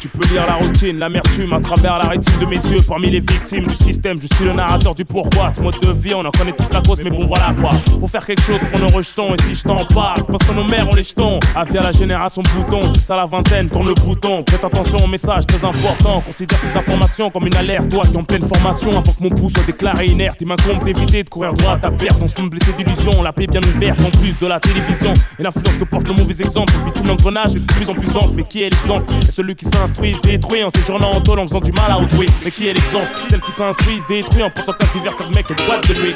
tu peux lire la routine, l'amertume à travers la rétine de mes yeux. Parmi les victimes du système, je suis le narrateur du pourquoi. Ce mode de vie, on en connaît tous la cause, mais bon voilà quoi. Faut faire quelque chose pour nos rejetons, et si je t'en parle, c'est parce que nos mères ont les jetons. À la génération bouton, à la vingtaine, tourne le bouton. Prête attention au message très important, considère ces informations comme une alerte. Toi qui en pleine formation, avant que mon pouce soit déclaré inerte, il m'incombe d'éviter de courir droit à ta perte. On se blessé d'illusions, la paix bien ouverte en plus de la télévision. Et l'influence que porte le mauvais exemple, puis tout l'engrenage de plus en plus ample. Mais qui est l'exemple Celui qui s'instruit, détruit en séjournant en tôle en faisant du mal à autrui. Mais qui est l'exemple? Celle qui s'instruit, détruit en pensant qu'à se le mec et boîte de lui.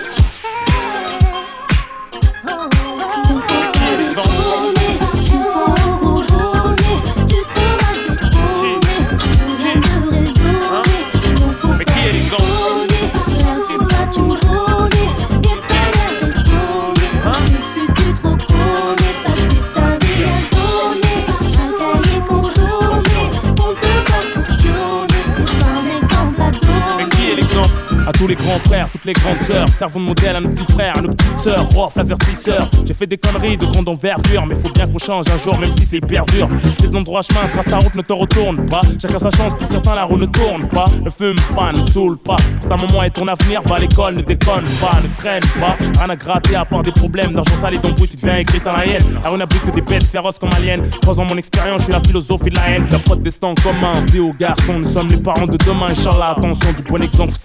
Tous les grands frères, toutes les grandes sœurs. Servons de modèle à nos petits frères, à nos petites sœurs. Rof, avertisseur. J'ai fait des conneries de grande envergure, mais faut bien qu'on change un jour, même si c'est hyper dur. C'est dans droit chemin, trace ta route, ne te retourne pas. Chacun sa chance, pour certains la roue ne tourne pas. Ne fume pas, ne saoule pas. Pour ta maman et ton avenir, va à l'école, ne déconne pas, ne traîne pas. Rien à gratter à part des problèmes d'argent sale et bruit, tu deviens écrit dans la haine. La rue n'abrite que des bêtes féroces comme aliens. Trois mon expérience, je suis la philosophie de la haine. La pote destin commun, vie aux garçons, nous sommes les parents de demain. Inch'Allah, attention, du bon exemple, faut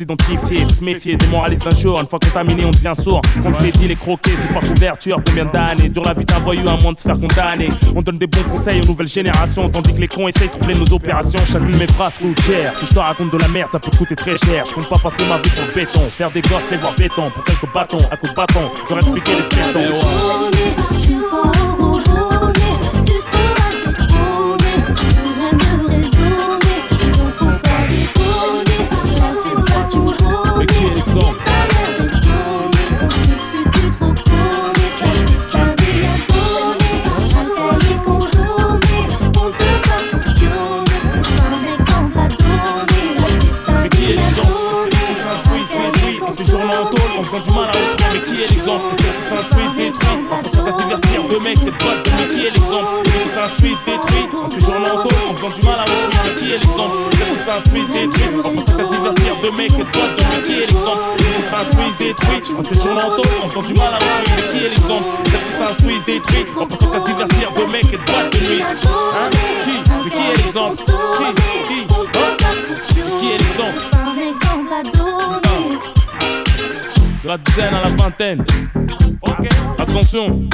faut se méfier, moraliste un jour. Une fois contaminé, on devient sourd. On te fait dit les croquer, c'est pas couverture. Combien d'années dure la vie d'un voyou à moins de se faire condamner. On donne des bons conseils aux nouvelles générations, tandis que les cons essayent de troubler nos opérations. Chacune de mes phrases coûte cher. Si je te raconte de la merde, ça peut coûter très cher. Je compte pas passer ma vie sur le béton. Faire des gosses, les voir béton. Pour quelques bâtons, à coups de bâton, leur expliquer les spétons. Faisant du mal à autrui, mais qui est l'exemple? Ceux qui s'instruisent détruits, en pensant qu'à se divertir, deux mecs, cette fois, mais qui est l'exemple. Ceux qui s'instruisent détruits, en séjournant en tôle, en faisant du mal à autrui, mais qui est l'exemple? Ceux qui s'instruisent détruits, en pensant qu'à se divertir, deux mecs, cette fois, mais qui est l'exemple. Ceux qui s'instruisent détruits, en séjournant en tôle, en faisant du mal à autrui, mais qui est l'exemple? Ceux qui s'instruisent détruits, en pensant qu'à se divertir, deux mecs, cette fois, de nuit Hein? Qui? Mais qui est l'exemple? Qui? La dizaine à la vingtaine. Attention.